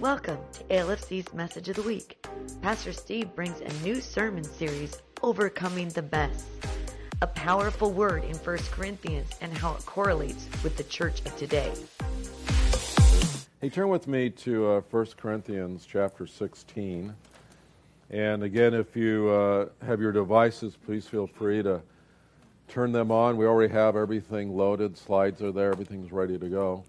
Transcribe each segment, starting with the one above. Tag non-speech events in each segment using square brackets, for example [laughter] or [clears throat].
Welcome to ALFC's Message of the Week. Pastor Steve brings a new sermon series, Overcoming the Mess, a powerful word in 1 Corinthians and how it correlates with the church of today. Hey, turn with me to uh, 1 Corinthians chapter 16. And again, if you uh, have your devices, please feel free to turn them on. We already have everything loaded, slides are there, everything's ready to go.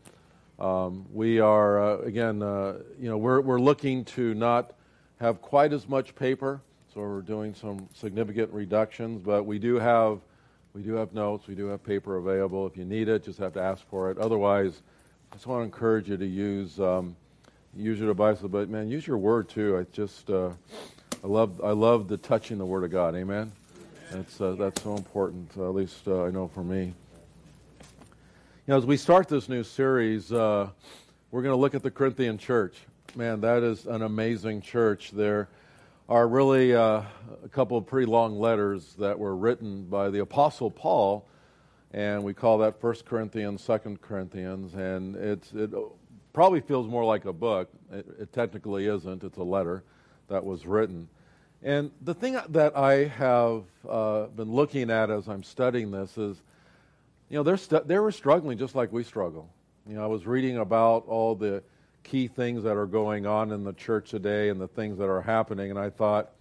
Um, we are, uh, again, uh, you know, we're, we're looking to not have quite as much paper, so we're doing some significant reductions, but we do have, we do have notes, we do have paper available. If you need it, just have to ask for it. Otherwise, I just want to encourage you to use, um, use your devices, but man, use your word too. I just, uh, I love, I love the touching the word of God. Amen. That's, uh, that's so important, at least uh, I know for me. You know, as we start this new series, uh, we're going to look at the Corinthian church. Man, that is an amazing church. There are really uh, a couple of pretty long letters that were written by the Apostle Paul, and we call that First Corinthians, Second Corinthians, and it's, it probably feels more like a book. It, it technically isn't, it's a letter that was written. And the thing that I have uh, been looking at as I'm studying this is you know, they're st- they were struggling just like we struggle. You know, I was reading about all the key things that are going on in the church today and the things that are happening, and I thought,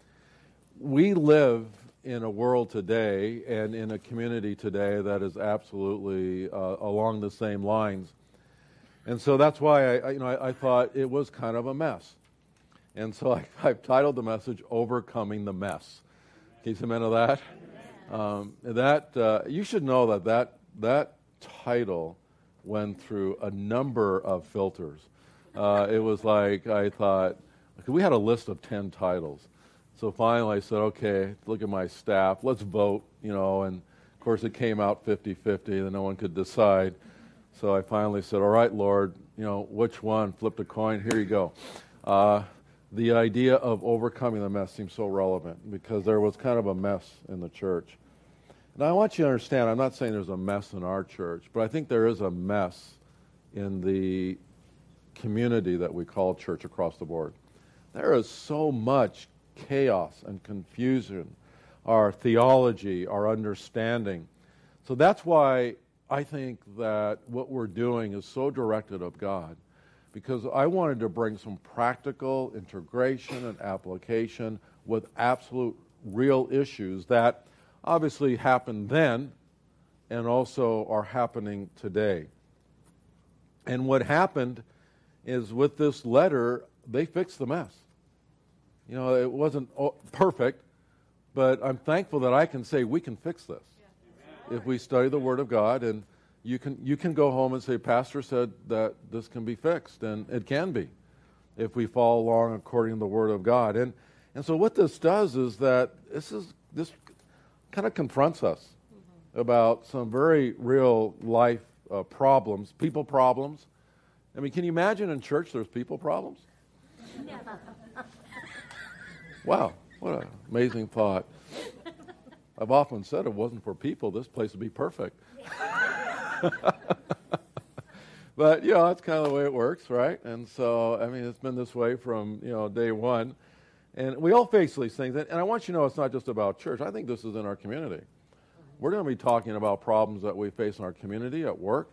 we live in a world today and in a community today that is absolutely uh, along the same lines. And so that's why I, you know, I, I, thought it was kind of a mess. And so [laughs] I, have titled the message "Overcoming the Mess." Can you see of that? Um, that uh, you should know that that that title went through a number of filters. Uh, it was like I thought, we had a list of 10 titles. So finally I said, okay, look at my staff, let's vote, you know, and of course it came out 50 50, and no one could decide. So I finally said, all right, Lord, you know, which one? Flipped a coin, here you go. Uh, the idea of overcoming the mess seems so relevant because there was kind of a mess in the church. Now, I want you to understand, I'm not saying there's a mess in our church, but I think there is a mess in the community that we call church across the board. There is so much chaos and confusion, our theology, our understanding. So that's why I think that what we're doing is so directed of God, because I wanted to bring some practical integration and application with absolute real issues that obviously happened then and also are happening today. And what happened is with this letter, they fixed the mess. You know, it wasn't perfect, but I'm thankful that I can say we can fix this if we study the Word of God. And you can, you can go home and say, Pastor said that this can be fixed, and it can be if we follow along according to the Word of God. And, and so what this does is that this, is, this kind of confronts us mm-hmm. about some very real life uh, problems, people problems. I mean, can you imagine in church there's people problems? wow, what an amazing thought. I've often said it wasn't for people, this place would be perfect. [laughs] but, you know, that's kind of the way it works, right? And so, I mean, it's been this way from, you know, day one. And we all face these things. And I want you to know it's not just about church. I think this is in our community. We're going to be talking about problems that we face in our community, at work.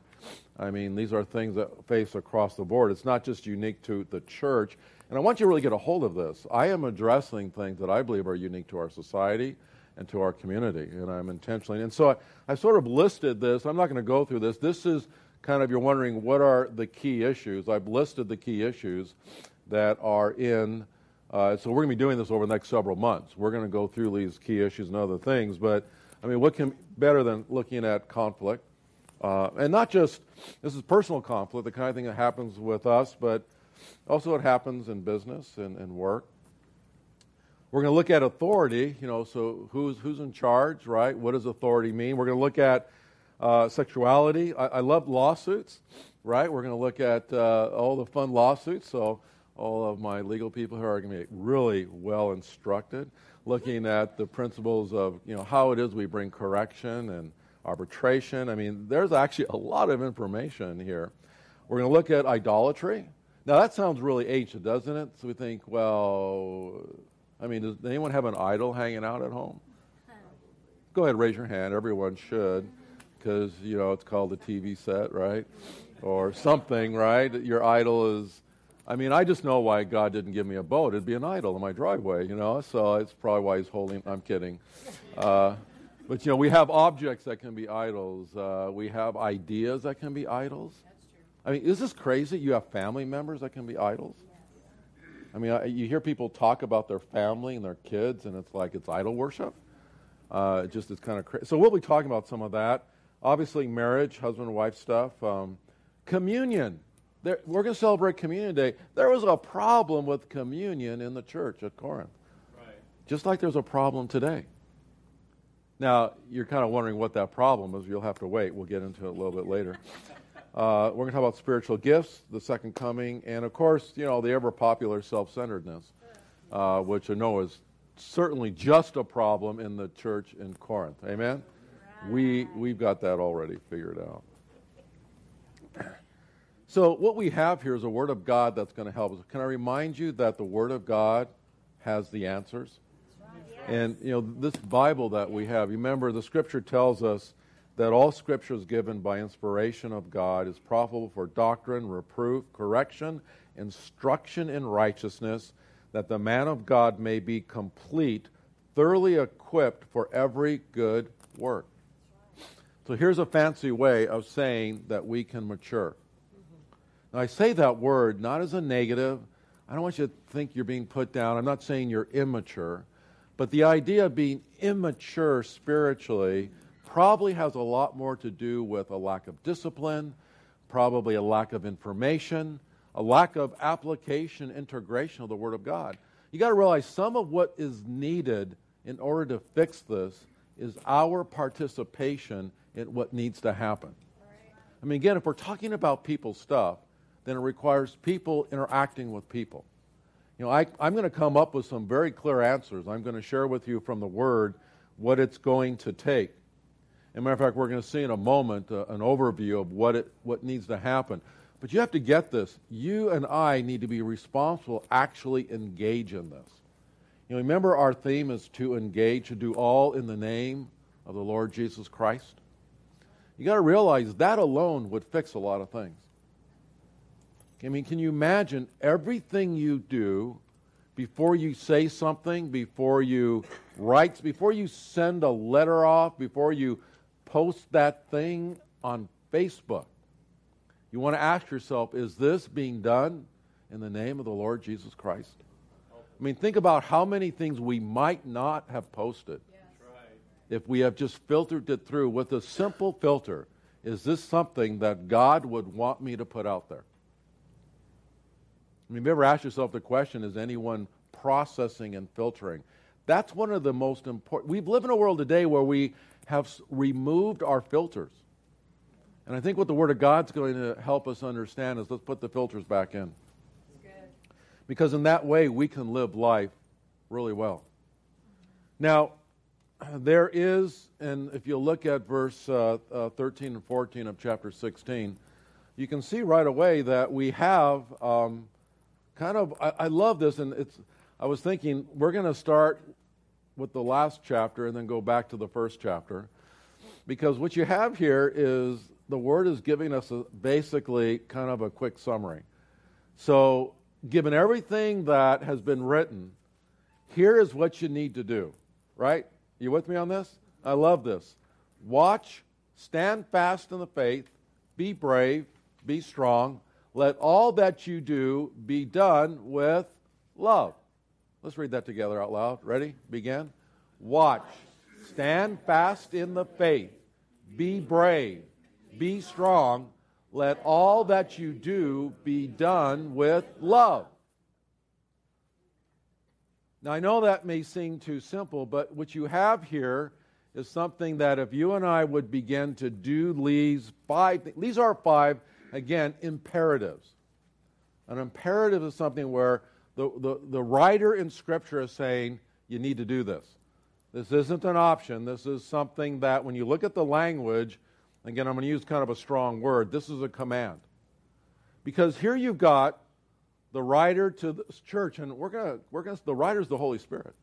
I mean, these are things that face across the board. It's not just unique to the church. And I want you to really get a hold of this. I am addressing things that I believe are unique to our society and to our community, and I'm intentionally. And so I, I sort of listed this. I'm not going to go through this. This is kind of, you're wondering, what are the key issues? I've listed the key issues that are in uh, so we're going to be doing this over the next several months. We're going to go through these key issues and other things. But I mean, what can be better than looking at conflict, uh, and not just this is personal conflict, the kind of thing that happens with us, but also it happens in business and, and work. We're going to look at authority. You know, so who's who's in charge, right? What does authority mean? We're going to look at uh, sexuality. I, I, love lawsuits, right? We're going to look at uh, all the fun lawsuits. So all of my legal people who are going to be really well instructed, looking at the principles of you know how it is we bring correction and arbitration. I mean, there's actually a lot of information here. We're going to look at idolatry Now that sounds really ancient, doesn't it? So we think, well, I mean, does anyone have an idol hanging out at home? Go ahead, raise your hand. Everyone should, because you know it's called a TV set, right, or something, right? Your idol is. I mean, I just know why God didn't give me a boat. It'd be an idol in my driveway, you know. So it's probably why He's holding. I'm kidding. Uh, but you know, we have objects that can be idols. Uh, we have ideas that can be idols. I mean, is this crazy? You have family members that can be idols. I mean, I, you hear people talk about their family and their kids, and it's like it's idol worship. Uh, it just it's kind of crazy. So we'll be talking about some of that. Obviously, marriage, husband and wife stuff. Um, communion. There, we're going to celebrate Communion Day. There was a problem with communion in the church at Corinth, right. just like there's a problem today. Now, you're kind of wondering what that problem is. You'll have to wait. We'll get into it a little bit later. [laughs] Uh, we're going to talk about spiritual gifts, the second coming, and of course, you know, the ever popular self centeredness, uh, which I know is certainly just a problem in the church in Corinth. Amen? We, we've got that already figured out. So, what we have here is a Word of God that's going to help us. Can I remind you that the Word of God has the answers? And, you know, this Bible that we have, remember the Scripture tells us that all Scripture is given by inspiration of God, is profitable for doctrine, reproof, correction, instruction in righteousness, that the man of God may be complete, thoroughly equipped for every good work. So here's a fancy way of saying that we can mature. Now, I say that word not as a negative. I don't want you to think you're being put down. I'm not saying you're immature. But the idea of being immature spiritually probably has a lot more to do with a lack of discipline, probably a lack of information, a lack of application, integration of the Word of God. You got to realize some of what is needed in order to fix this is our participation in what needs to happen. I mean, again, if we're talking about people's stuff, then it requires people interacting with people. You know, I, I'm going to come up with some very clear answers. I'm going to share with you from the Word what it's going to take. As a matter of fact, we're going to see in a moment uh, an overview of what, it, what needs to happen. But you have to get this. You and I need to be responsible, actually engage in this. You know, remember our theme is to engage, to do all in the name of the Lord Jesus Christ. You got to realize that alone would fix a lot of things. I mean, can you imagine everything you do before you say something, before you write, before you send a letter off, before you post that thing on Facebook? You want to ask yourself, is this being done in the name of the Lord Jesus Christ? I mean, think about how many things we might not have posted if we have just filtered it through with a simple filter. Is this something that God would want me to put out there? I mean, have you ever asked yourself the question, is anyone processing and filtering? That's one of the most important. We live in a world today where we have removed our filters. And I think what the Word of God's going to help us understand is let's put the filters back in. Because in that way, we can live life really well. Now, [clears throat] there is, and if you look at verse uh, uh, 13 and 14 of chapter 16, you can see right away that we have um, kind of, I, I love this, and it's, I was thinking we're going to start with the last chapter and then go back to the first chapter. Because what you have here is the Word is giving us a, basically kind of a quick summary. So, given everything that has been written, here is what you need to do, right? You with me on this? I love this. Watch, stand fast in the faith, be brave, be strong, let all that you do be done with love. Let's read that together out loud. Ready? Begin. Watch. Stand fast in the faith. Be brave. Be strong. Let all that you do be done with love. Now, I know that may seem too simple, but what you have here is something that if you and I would begin to do these five, these are five again, imperatives. An imperative is something where the, the, the writer in Scripture is saying, you need to do this. This isn't an option. This is something that, when you look at the language, again, I'm going to use kind of a strong word, this is a command. Because here you've got the writer to this church, and we're gonna we're gonna the writer's the Holy Spirit,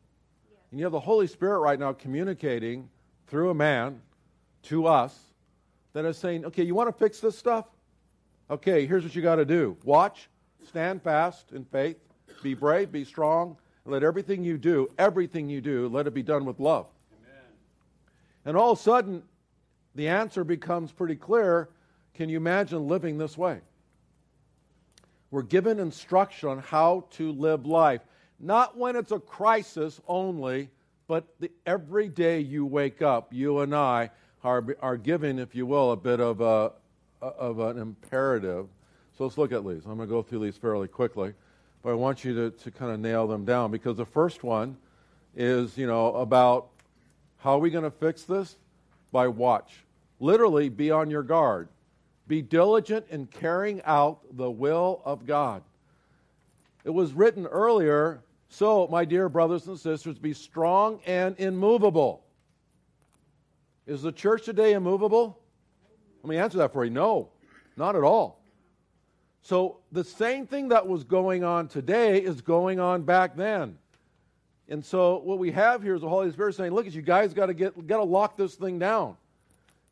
and you have the Holy Spirit right now communicating through a man to us that is saying, okay, you want to fix this stuff? Okay, here's what you got to do: watch, stand fast in faith, be brave, be strong, and let everything you do, everything you do, let it be done with love. Amen. And all of a sudden, the answer becomes pretty clear. Can you imagine living this way? We're given instruction on how to live life. Not when it's a crisis only, but the, every day you wake up, you and I are, are given, if you will, a bit of, a, Uh, of an imperative. So let's look at these. I'm going to go through these fairly quickly, but I want you to, to kind of nail them down because the first one is, you know, about how are we going to fix this? By watch. Literally, be on your guard. Be diligent in carrying out the will of God. It was written earlier, so, my dear brothers and sisters, be strong and immovable. Is the church today immovable? Let me answer that for you. No, not at all. So, the same thing that was going on today is going on back then. And so, what we have here is the Holy Spirit saying, Look, you guys got to get got to lock this thing down.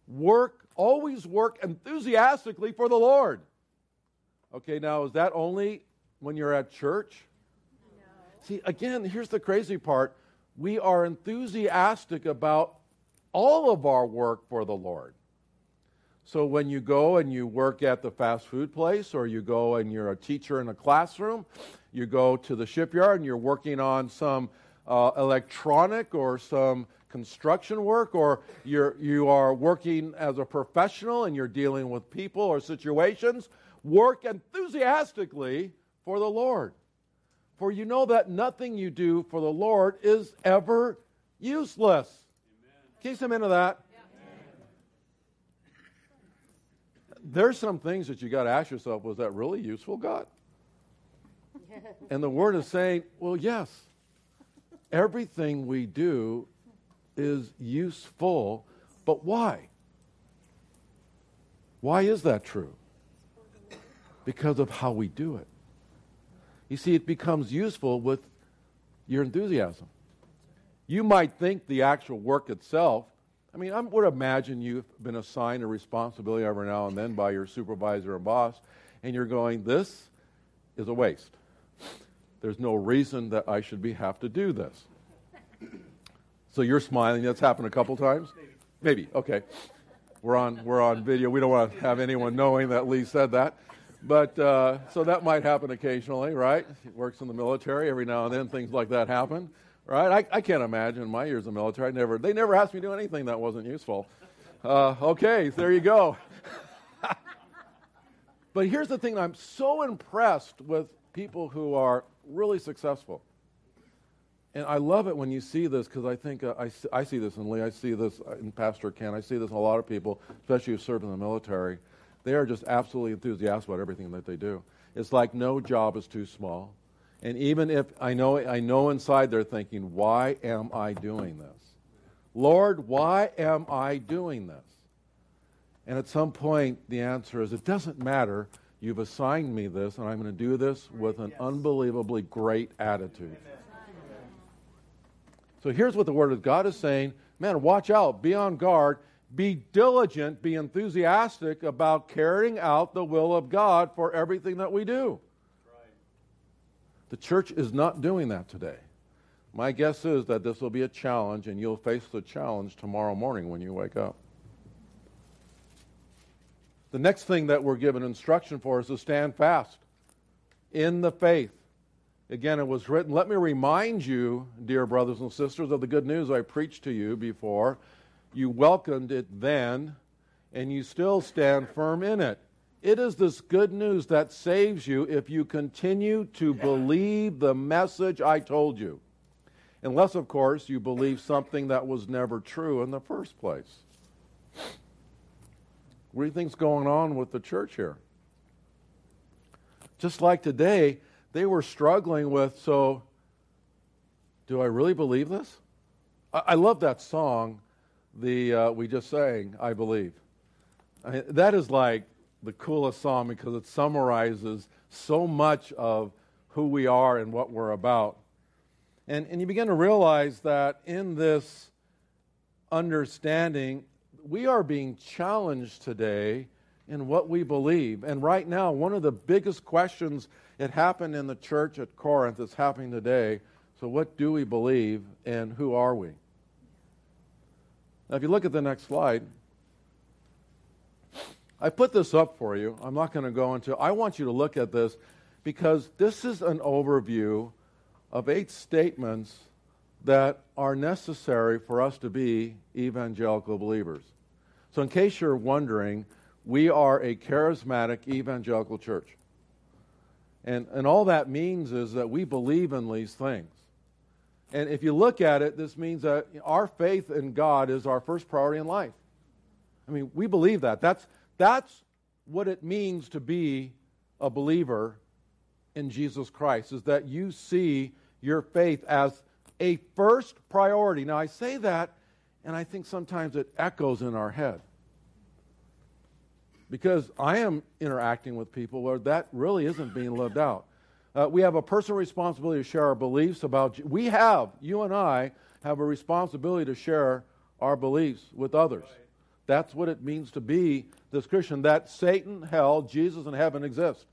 Work always work enthusiastically for the Lord. Okay, now is that only when you're at church? No. See, again, here's the crazy part. We are enthusiastic about all of our work for the Lord. So when you go and you work at the fast food place, or you go and you're a teacher in a classroom, you go to the shipyard and you're working on some uh, electronic or some construction work or you're, you are working as a professional and you're dealing with people or situations, work enthusiastically for the Lord. For you know that nothing you do for the Lord is ever useless. Amen. Can you some into that? There's some things that you got to ask yourself was that really useful, God? and the Word is saying, well, yes. Everything we do is useful, but why? Why is that true? Because of how we do it. You see, it becomes useful with your enthusiasm. You might think the actual work itself, I mean, I would imagine you've been assigned a responsibility every now and then by your supervisor or boss, and you're going, this is a waste. There's no reason that I should be have to do this. So you're smiling. That's happened a couple times? Maybe. Okay. We're on, we're on video. We don't want to have anyone knowing that Lee said that. But uh, so that might happen occasionally, right? He works in the military. Every now and then things like that happen, right? I, I can't imagine my years in the military. I never, they never asked me to do anything that wasn't useful. Uh, okay, there you go. [laughs] but here's the thing I'm so impressed with people who are really successful and I love it when you see this because I think uh, I, I see this in Lee, I see this in Pastor Ken, I see this in a lot of people, especially who serve in the military. They are just absolutely enthusiastic about everything that they do. It's like no job is too small. And even if I know, I know inside they're thinking, why am I doing this? Lord, why am I doing this? And at some point, the answer is, it doesn't matter. You've assigned me this, and I'm going to do this with an unbelievably great attitude. Amen. So here's what the Word of God is saying man, watch out, be on guard, be diligent, be enthusiastic about carrying out the will of God for everything that we do. The church is not doing that today. My guess is that this will be a challenge, and you'll face the challenge tomorrow morning when you wake up. The next thing that we're given instruction for is to stand fast in the faith. Again, it was written, Let me remind you, dear brothers and sisters, of the good news I preached to you before. You welcomed it then, and you still stand firm in it. It is this good news that saves you if you continue to believe the message I told you. Unless, of course, you believe something that was never true in the first place. What do you think's going on with the church here? Just like today, they were struggling with so, do I really believe this? I, I love that song the uh, we just sang, I believe. I mean, that is like the coolest song because it summarizes so much of who we are and what we're about. And, and you begin to realize that in this understanding, we are being challenged today in what we believe. And right now, one of the biggest questions it happened in the church at Corinth is happening today. So, what do we believe and who are we? Now, if you look at the next slide, I put this up for you. I'm not going to go into I want you to look at this because this is an overview of eight statements that are necessary for us to be evangelical believers. So, in case you're wondering, we are a charismatic evangelical church. And, and all that means is that we believe in these things. And if you look at it, this means that our faith in God is our first priority in life. I mean, we believe that. That's, that's what it means to be a believer in Jesus Christ, is that you see your faith as a first priority. Now, I say that, and I think sometimes it echoes in our head. Because I am interacting with people where that really isn't being lived out. Uh, we have a personal responsibility to share our beliefs about. We have, you and I, have a responsibility to share our beliefs with others. That's what it means to be this Christian. That Satan, hell, Jesus, and heaven exist.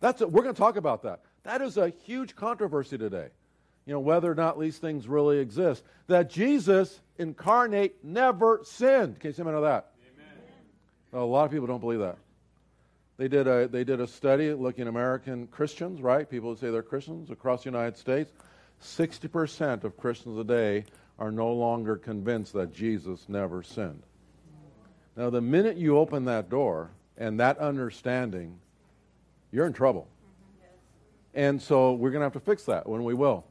That's it. We're going to talk about that. That is a huge controversy today. You know, whether or not these things really exist. That Jesus incarnate never sinned. Can you say know that? Amen. a lot of people don't believe that. They did a they did a study looking at American Christians, right? People who say they're Christians across the United States. Sixty percent of Christians today are no longer convinced that Jesus never sinned. Now, the minute you open that door and that understanding, you're in trouble. Mm-hmm. And so we're going to have to fix that when we will.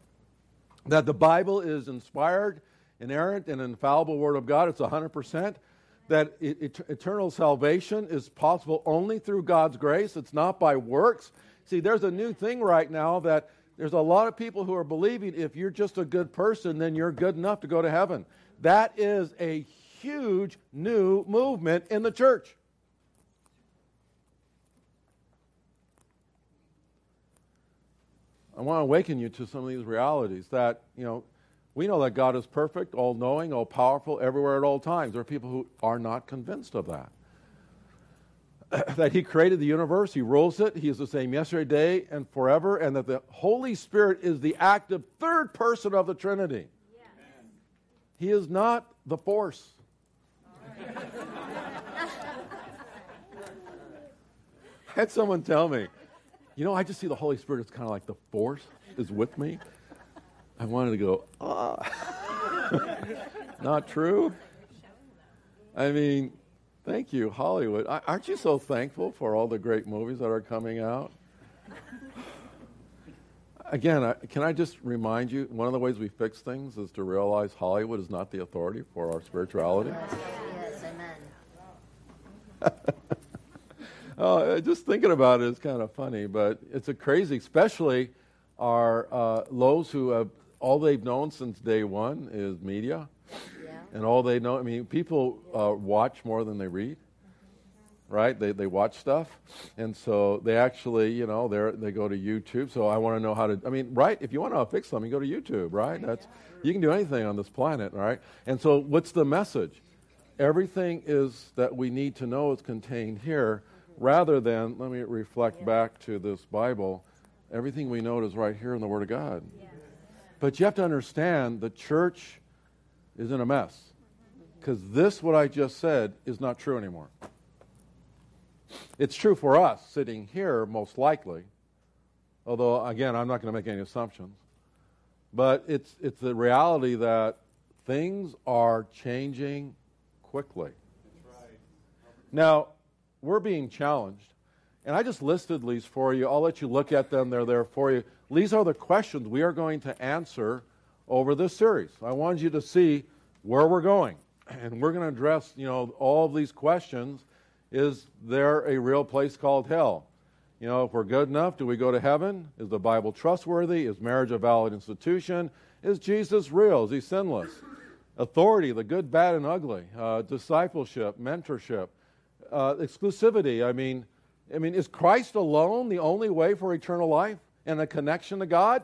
That the Bible is inspired, inerrant, and infallible Word of God, it's 100%. That eternal salvation is possible only through God's grace, it's not by works. See, there's a new thing right now that there's a lot of people who are believing if you're just a good person, then you're good enough to go to heaven. That is a huge new movement in the church. I want to awaken you to some of these realities that, you know, we know that God is perfect, all knowing, all powerful, everywhere at all times. There are people who are not convinced of that. [clears throat] that He created the universe, He rules it, He is the same yesterday, today, and forever, and that the Holy Spirit is the active third person of the Trinity. Yes. He is not the force. [laughs] had someone tell me, you know, I just see the Holy Spirit as kind of like the force is with me. I wanted to go, ah. [laughs] Not true. I mean, thank you, Hollywood. Aren't you so thankful for all the great movies that are coming out? [sighs] Again, can I just remind you, one of the ways we fix things is to realize Hollywood is not the authority for our spirituality. Yes, amen. [laughs] oh, just thinking about it is kind of funny, but it's a crazy, especially our uh, those who have all they've known since day one is media, yeah. and all they know. I mean, people uh, watch more than they read, right? They they watch stuff, and so they actually, you know, they they go to YouTube. So I want to know how to. I mean, right? If you want to fix something, go to YouTube, right? That's you can do anything on this planet, right? And so, what's the message? Everything is that we need to know is contained here rather than, let me reflect yeah. back to this Bible, everything we know is right here in the Word of God. Yeah. But you have to understand the church is in a mess. Mm-hmm. Because this, what I just said, is not true anymore. It's true for us sitting here, most likely. Although, again, I'm not going to make any assumptions. But it's, it's the reality that things are changing quickly. Right. Now, we're being challenged. And I just listed these for you. I'll let you look at them. They're there for you. These are the questions we are going to answer over this series. I wanted you to see where we're going. [clears throat] And we're going to address, you know, all of these questions. Is there a real place called hell? You know, if we're good enough, do we go to heaven? Is the Bible trustworthy? Is marriage a valid institution? Is Jesus real? Is he sinless? Authority, the good, bad, and ugly. Uh, discipleship, mentorship uh, exclusivity. I mean, I mean, is Christ alone the only way for eternal life? and a connection to God?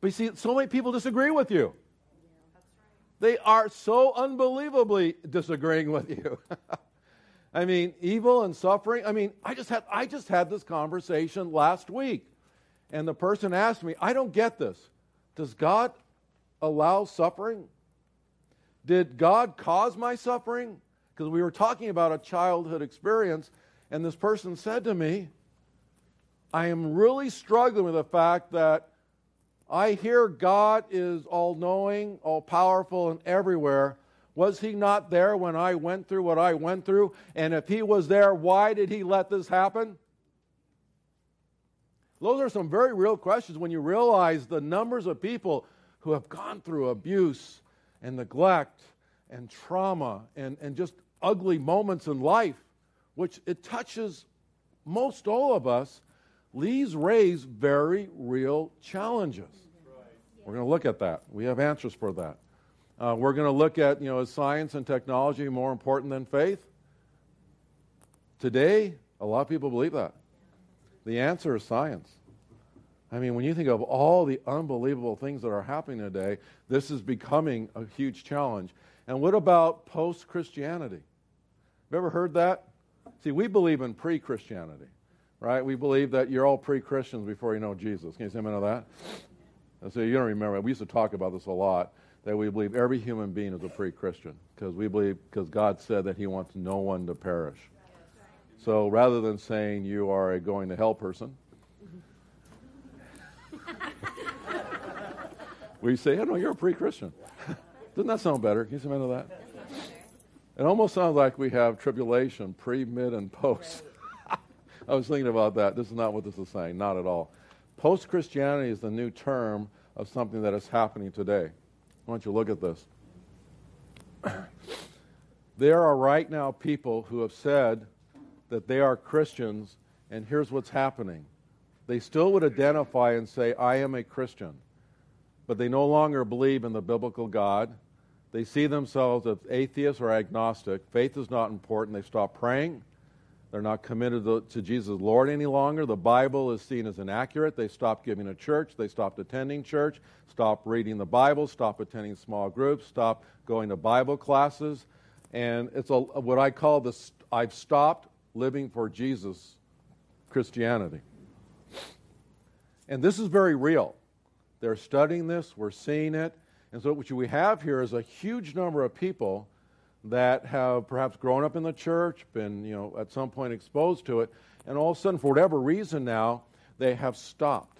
But you see, so many people disagree with you. They are so unbelievably disagreeing with you. [laughs] I mean, evil and suffering. I mean, I just had I just had this conversation last week. And the person asked me, I don't get this. Does God allow suffering? Did God cause my suffering? Because we were talking about a childhood experience, and this person said to me, I am really struggling with the fact that I hear God is all knowing, all powerful, and everywhere. Was he not there when I went through what I went through? And if he was there, why did he let this happen? Those are some very real questions when you realize the numbers of people who have gone through abuse and neglect and trauma and, and just ugly moments in life, which it touches most all of us these raise very real challenges. We're going to look at that. We have answers for that. Uh, we're going to look at, you know, is science and technology more important than faith? Today, a lot of people believe that. The answer is science. I mean, when you think of all the unbelievable things that are happening today, this is becoming a huge challenge. And what about post Christianity? Have you ever heard that? See, we believe in pre Christianity right? We believe that you're all pre Christians before you know Jesus. Can you say amen to that? And so you don't remember, we used to talk about this a lot, that we believe every human being is a pre Christian because we believe, because God said that He wants no one to perish. So rather than saying you are a going to hell person, [laughs] we say, oh, no, you're a pre Christian. [laughs] Doesn't that sound better? Can you say amen to that? It almost sounds like we have tribulation pre, mid, and post. [laughs] I was thinking about that. This is not what this is saying, not at all. Post Christianity is the new term of something that is happening today. Why don't you look at this? [clears throat] there are right now people who have said that they are Christians, and here's what's happening. They still would identify and say, I am a Christian, but they no longer believe in the biblical God. They see themselves as atheists or agnostic. Faith is not important. They stop praying. They're not committed to, Jesus Lord any longer. The Bible is seen as inaccurate. They stop giving to church. They stopped attending church, stop reading the Bible, stop attending small groups, stop going to Bible classes. And it's a, what I call this I've stopped living for Jesus Christianity. And this is very real. They're studying this, we're seeing it. And so, what we have here is a huge number of people that have perhaps grown up in the church, been, you know, at some point exposed to it, and all of a sudden, for whatever reason now, they have stopped.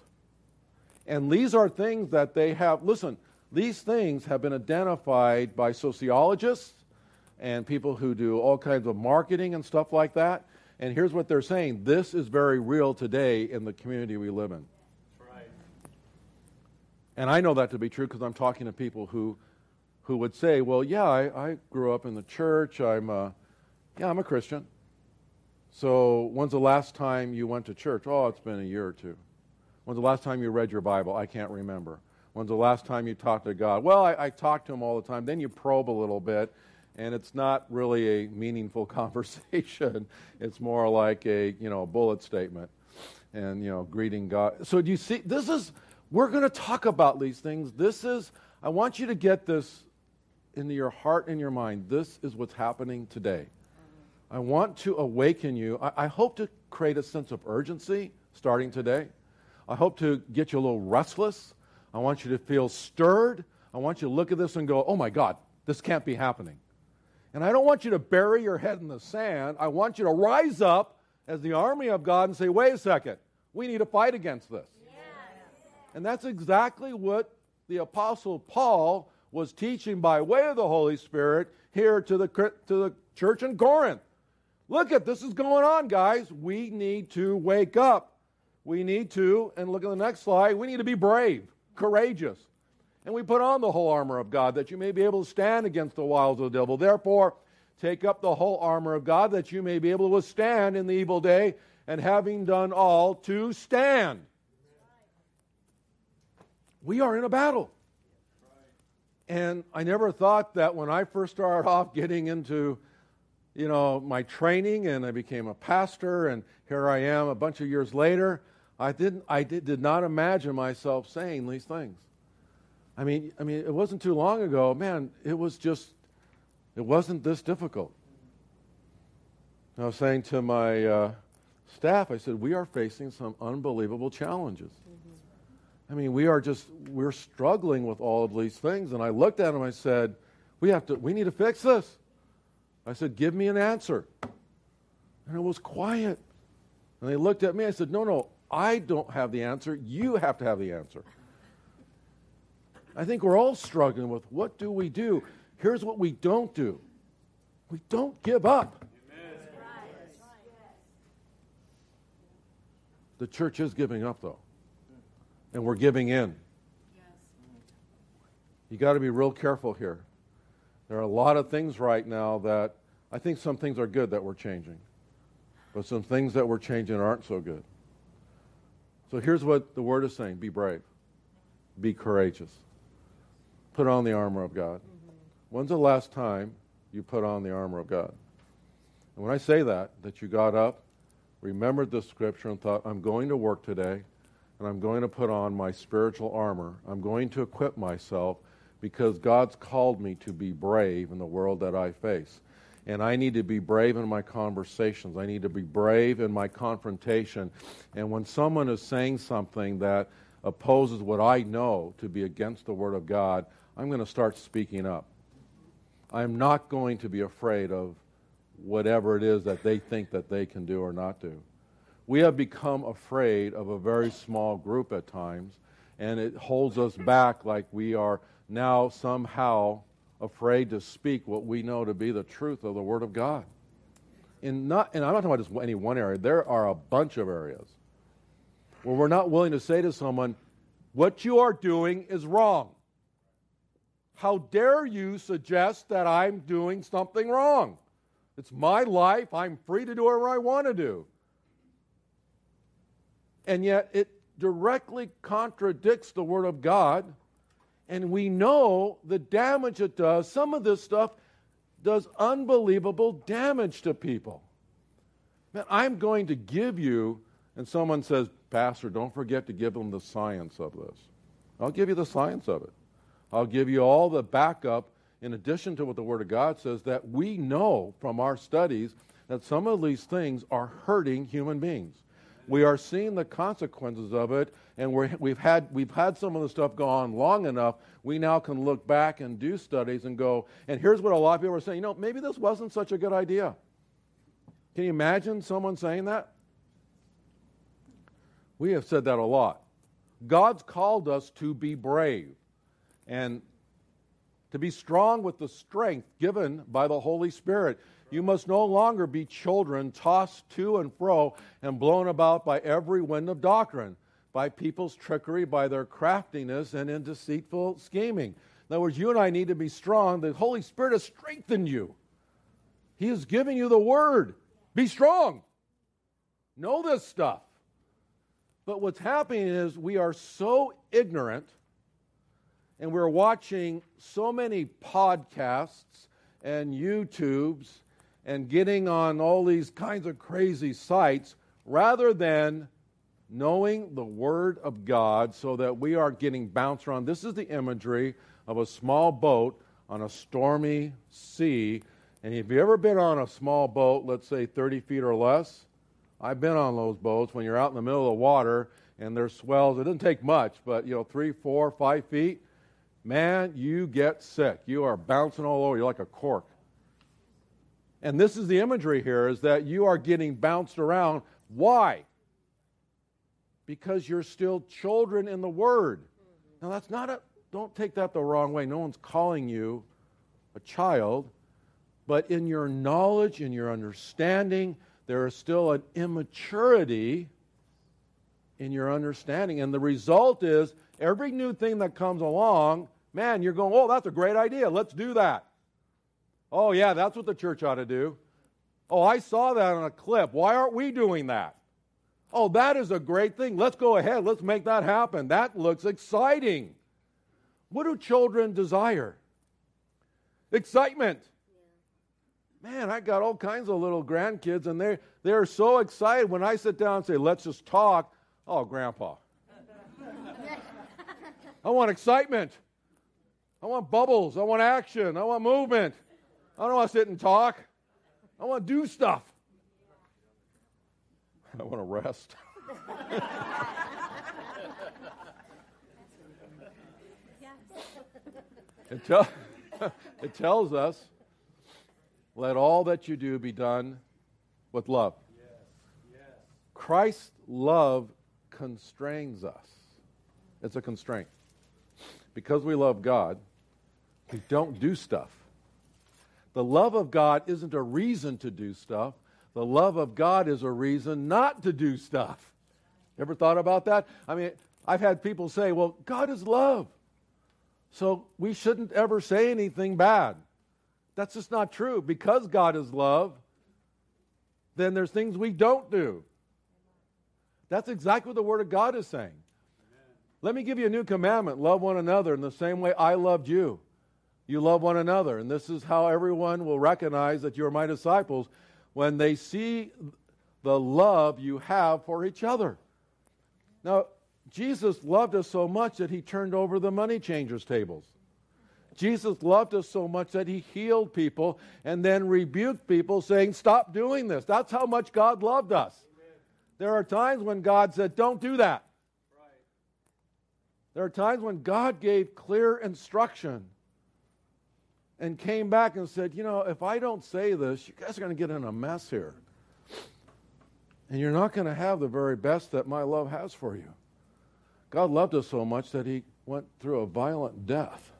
And these are things that they have, listen, these things have been identified by sociologists and people who do all kinds of marketing and stuff like that. And here's what they're saying this is very real today in the community we live in. And I know that to be true because I'm talking to people who who would say, Well, yeah, I, I grew up in the church. I'm a, yeah, I'm a Christian. So, when's the last time you went to church? Oh, it's been a year or two. When's the last time you read your Bible? I can't remember. When's the last time you talked to God? Well, I, I talk to Him all the time. Then you probe a little bit, and it's not really a meaningful [laughs] conversation. It's more like a you know bullet statement, and you know greeting God. So do you see? This is we're going to talk about these things. This is I want you to get this into your heart and your mind this is what's happening today. I want to awaken you. I, I, hope to create a sense of urgency starting today. I hope to get you a little restless. I want you to feel stirred. I want you to look at this and go, oh my God, this can't be happening. And I don't want you to bury your head in the sand. I want you to rise up as the army of God and say, wait a second, we need to fight against this. And that's exactly what the Apostle Paul was teaching by way of the Holy Spirit here to the, to the church in Corinth. Look at this is going on, guys. We need to wake up. We need to, and look at the next slide, we need to be brave, courageous. And we put on the whole armor of God that you may be able to stand against the wiles of the devil. Therefore, take up the whole armor of God that you may be able to withstand in the evil day, and having done all, to stand. We are in a battle. And I never thought that when I first started off getting into, you know, my training and I became a pastor and here I am a bunch of years later, I didn't I did, did not imagine myself saying these things. I mean, I mean, it wasn't too long ago, man, it was just it wasn't this difficult. I was saying to my uh, staff, I said, we are facing some unbelievable challenges. Mm-hmm. I mean, we are just, we're struggling with all of these things. And I looked at him, I said, we have to, we need to fix this. I said, give me an answer. And it was quiet. And they looked at me, I said, no, no, I don't have the answer. You have to have the answer. I think we're all struggling with what do we do? Here's what we don't do we don't give up. The church is giving up, though, and we're giving in. Yes. You got to be real careful here. There are a lot of things right now that I think some things are good that we're changing, but some things that we're changing aren't so good. So here's what the word is saying be brave, be courageous, put on the armor of God. Mm-hmm. When's the last time you put on the armor of God? And when I say that, that you got up, remembered the scripture, and thought, I'm going to work today, and I'm going to put on my spiritual armor. I'm going to equip myself because God's called me to be brave in the world that I face. And I need to be brave in my conversations. I need to be brave in my confrontation. And when someone is saying something that opposes what I know to be against the Word of God, I'm going to start speaking up. I'm not going to be afraid of whatever it is that they think that they can do or not do. We have become afraid of a very small group at times, and it holds us back like we are now somehow afraid to speak what we know to be the truth of the Word of God. In not, and I'm not talking about just any one area, there are a bunch of areas where we're not willing to say to someone, What you are doing is wrong. How dare you suggest that I'm doing something wrong? It's my life. I'm free to do whatever I want to do. And yet it directly contradicts the Word of God and we know the damage it does. Some of this stuff does unbelievable damage to people. Man, I'm going to give you, and someone says, Pastor, don't forget to give them the science of this. I'll give you the science of it. I'll give you all the backup, in addition to what the Word of God says, that we know from our studies that some of these things are hurting human beings. We are seeing the consequences of it, and we have had, we've had some of the stuff go on long enough. We now can look back and do studies and go, and here's what a lot of people are saying you know, maybe this wasn't such a good idea. Can you imagine someone saying that? We have said that a lot. God's called us to be brave and to be strong with the strength given by the Holy Spirit. You must no longer be children tossed to and fro and blown about by every wind of doctrine, by people's trickery, by their craftiness, and in deceitful scheming. In other words, you and I need to be strong. The Holy Spirit has strengthened you, He is giving you the word. Be strong. Know this stuff. But what's happening is we are so ignorant and we're watching so many podcasts and YouTubes and getting on all these kinds of crazy sites rather than knowing the Word of God so that we aren't getting bounced around. This is the imagery of a small boat on a stormy sea. And have you ever been on a small boat, let's say 30 feet or less? I've been on those boats when you're out in the middle of the water and there's swells. It doesn't take much, but you know, three, four, five feet. Man, you get sick. You are bouncing all over. You're like a cork. And this is the imagery here is that you are getting bounced around. Why? Because you're still children in the Word. Now, that's not a, don't take that the wrong way. No one's calling you a child. But in your knowledge, in your understanding, there is still an immaturity in your understanding. And the result is every new thing that comes along, man, you're going, oh, that's a great idea. Let's do that. Oh, yeah, that's what the church ought to do. Oh, I saw that on a clip. Why aren't we doing that? Oh, that is a great thing. Let's go ahead. Let's make that happen. That looks exciting. What do children desire? Excitement. Man, I got all kinds of little grandkids, and they're, they're so excited when I sit down and say, let's just talk. Oh, Grandpa. [laughs] I want excitement. I want bubbles. I want action. I want movement. I don't want to sit and talk. I want to do stuff. I want to rest. [laughs] it, tell, [laughs] it tells us let all that you do be done with love. Yes. Yes. Christ's love constrains us. It's a constraint. Because we love God, we don't do stuff. The love of God isn't a reason to do stuff. The love of God is a reason not to do stuff. Ever thought about that? I mean, I've had people say, well, God is love. So we shouldn't ever say anything bad. That's just not true. Because God is love, then there's things we don't do. That's exactly what the Word of God is saying. Let me give you a new commandment love one another in the same way I loved you. You love one another. And this is how everyone will recognize that you're my disciples when they see the love you have for each other. Now, Jesus loved us so much that he turned over the money changers' tables. Jesus loved us so much that he healed people and then rebuked people, saying, Stop doing this. That's how much God loved us. Amen. There are times when God said, Don't do that. There are times when God gave clear instruction and came back and said, You know, if I don't say this, you guys are going to get in a mess here. And you're not going to have the very best that my love has for you. God loved us so much that he went through a violent death.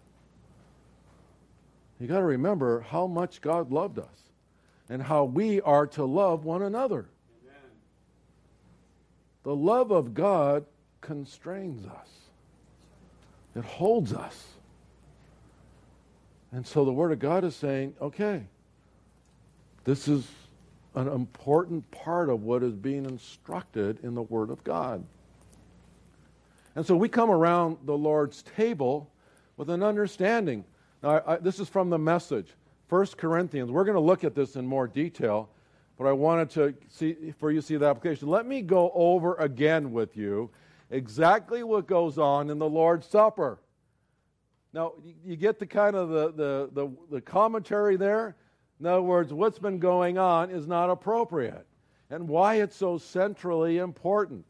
You got to remember how much God loved us and how we are to love one another. Amen. The love of God constrains us. It holds us. And so the Word of God is saying, okay, this is an important part of what is being instructed in the Word of God. And so we come around the Lord's table with an understanding. Now, I, I, this is from the message, 1 Corinthians. We're going to look at this in more detail, but I wanted to see for you see the application. Let me go over again with you exactly what goes on in the Lord's Supper. Now, you get the kind of the, the, the, the, commentary there. In other words, what's been going on is not appropriate and why it's so centrally important.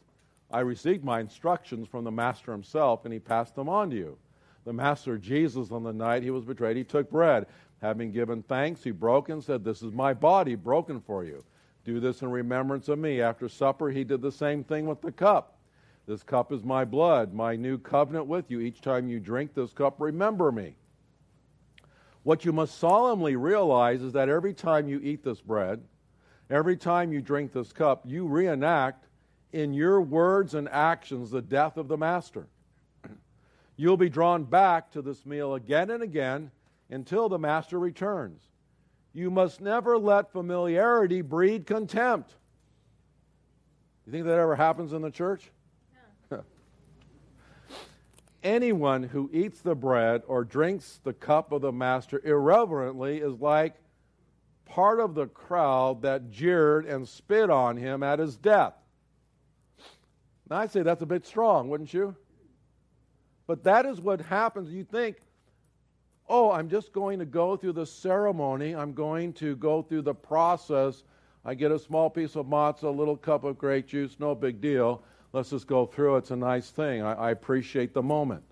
I received my instructions from the Master himself, and he passed them on to you. The Master Jesus, on the night he was betrayed, he took bread. Having given thanks, he broke and said, This is my body broken for you. Do this in remembrance of me. After supper, he did the same thing with the cup. This cup is my blood, my new covenant with you. Each time you drink this cup, remember me. What you must solemnly realize is that every time you eat this bread, every time you drink this cup, you reenact in your words and actions the death of the Master. [clears throat] You'll be drawn back to this meal again and again until the Master returns. You must never let familiarity breed contempt. You think that ever happens in the church? Anyone who eats the bread or drinks the cup of the master irreverently is like part of the crowd that jeered and spit on him at his death. Now, I'd say that's a bit strong, wouldn't you? But that is what happens. You think, oh, I'm just going to go through the ceremony, I'm going to go through the process. I get a small piece of matzah, a little cup of grape juice, no big deal. Let's just go through. It's a nice thing. I, I appreciate the moment.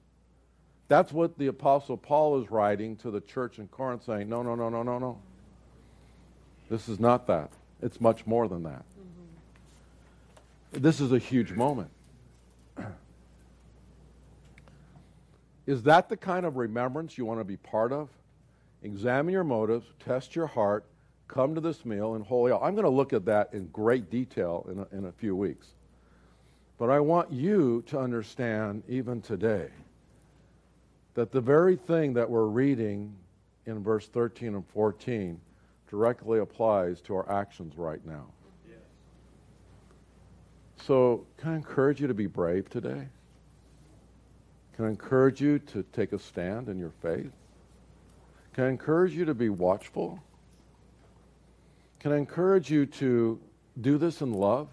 That's what the Apostle Paul is writing to the church in Corinth, saying, No, no, no, no, no, no. This is not that. It's much more than that. Mm-hmm. This is a huge moment. [clears throat] is that the kind of remembrance you want to be part of? Examine your motives, test your heart, come to this meal in holy. I'm going to look at that in great detail in a, in a few weeks. But I want you to understand, even today, that the very thing that we're reading in verse 13 and 14 directly applies to our actions right now. Yes. So, can I encourage you to be brave today? Can I encourage you to take a stand in your faith? Can I encourage you to be watchful? Can I encourage you to do this in love?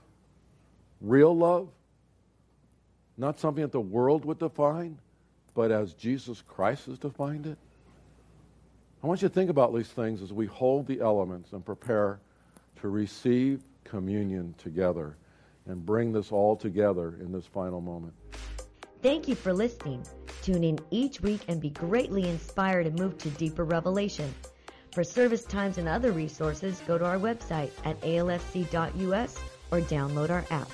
Real love? Not something that the world would define, but as Jesus Christ has defined it? I want you to think about these things as we hold the elements and prepare to receive communion together and bring this all together in this final moment. Thank you for listening. Tune in each week and be greatly inspired and moved to deeper revelation. For service times and other resources, go to our website at alfc.us or download our app.